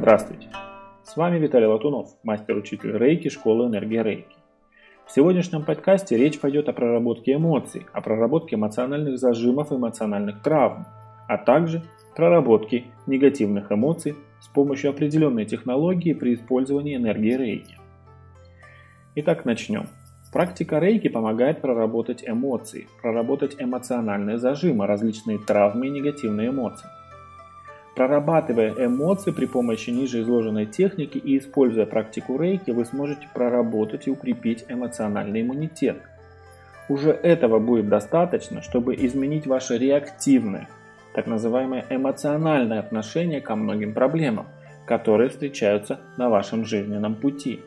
Здравствуйте! С вами Виталий Латунов, мастер-учитель Рейки школы энергии Рейки. В сегодняшнем подкасте речь пойдет о проработке эмоций, о проработке эмоциональных зажимов и эмоциональных травм, а также проработке негативных эмоций с помощью определенной технологии при использовании энергии Рейки. Итак, начнем. Практика рейки помогает проработать эмоции, проработать эмоциональные зажимы, различные травмы и негативные эмоции. Прорабатывая эмоции при помощи ниже изложенной техники и используя практику рейки, вы сможете проработать и укрепить эмоциональный иммунитет. Уже этого будет достаточно, чтобы изменить ваше реактивное, так называемое эмоциональное отношение ко многим проблемам, которые встречаются на вашем жизненном пути.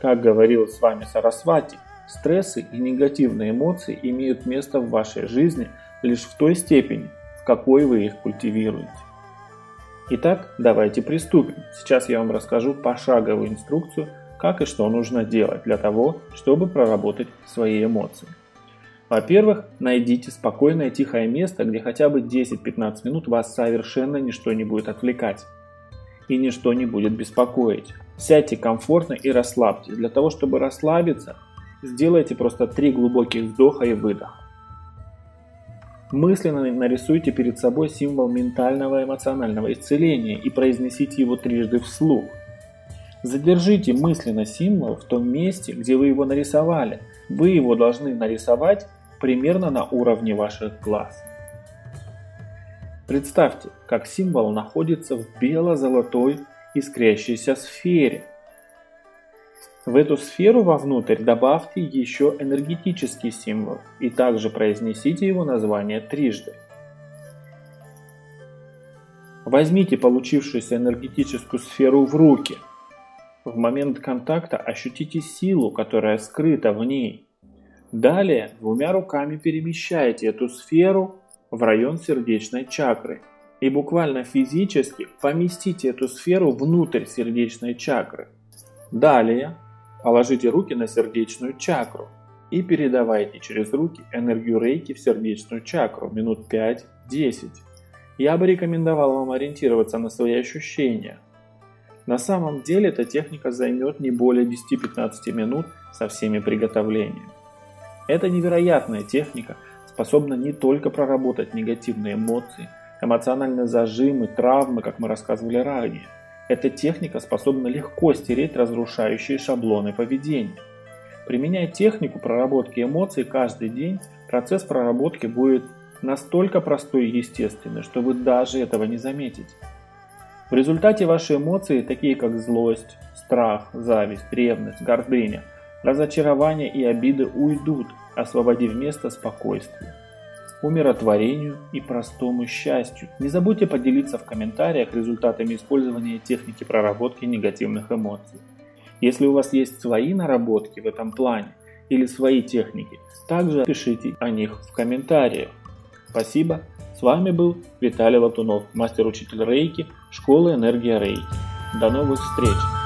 Как говорил с вами Сарасвати, стрессы и негативные эмоции имеют место в вашей жизни лишь в той степени, какой вы их культивируете. Итак, давайте приступим. Сейчас я вам расскажу пошаговую инструкцию, как и что нужно делать для того, чтобы проработать свои эмоции. Во-первых, найдите спокойное тихое место, где хотя бы 10-15 минут вас совершенно ничто не будет отвлекать и ничто не будет беспокоить. Сядьте комфортно и расслабьтесь. Для того, чтобы расслабиться, сделайте просто три глубоких вдоха и выдоха. Мысленно нарисуйте перед собой символ ментального эмоционального исцеления и произнесите его трижды вслух. Задержите мысленно символ в том месте, где вы его нарисовали. Вы его должны нарисовать примерно на уровне ваших глаз. Представьте, как символ находится в бело-золотой искрящейся сфере. В эту сферу вовнутрь добавьте еще энергетический символ и также произнесите его название трижды. Возьмите получившуюся энергетическую сферу в руки. В момент контакта ощутите силу, которая скрыта в ней. Далее двумя руками перемещайте эту сферу в район сердечной чакры и буквально физически поместите эту сферу внутрь сердечной чакры. Далее положите руки на сердечную чакру и передавайте через руки энергию рейки в сердечную чакру минут 5-10. Я бы рекомендовал вам ориентироваться на свои ощущения. На самом деле эта техника займет не более 10-15 минут со всеми приготовлениями. Это невероятная техника способна не только проработать негативные эмоции – эмоциональные зажимы, травмы, как мы рассказывали ранее. Эта техника способна легко стереть разрушающие шаблоны поведения. Применяя технику проработки эмоций каждый день, процесс проработки будет настолько простой и естественный, что вы даже этого не заметите. В результате ваши эмоции, такие как злость, страх, зависть, ревность, гордыня, разочарование и обиды уйдут, освободив место спокойствию умиротворению и простому счастью. Не забудьте поделиться в комментариях результатами использования техники проработки негативных эмоций. Если у вас есть свои наработки в этом плане или свои техники, также пишите о них в комментариях. Спасибо. С вами был Виталий Латунов, мастер-учитель Рейки, школы Энергия Рейки. До новых встреч!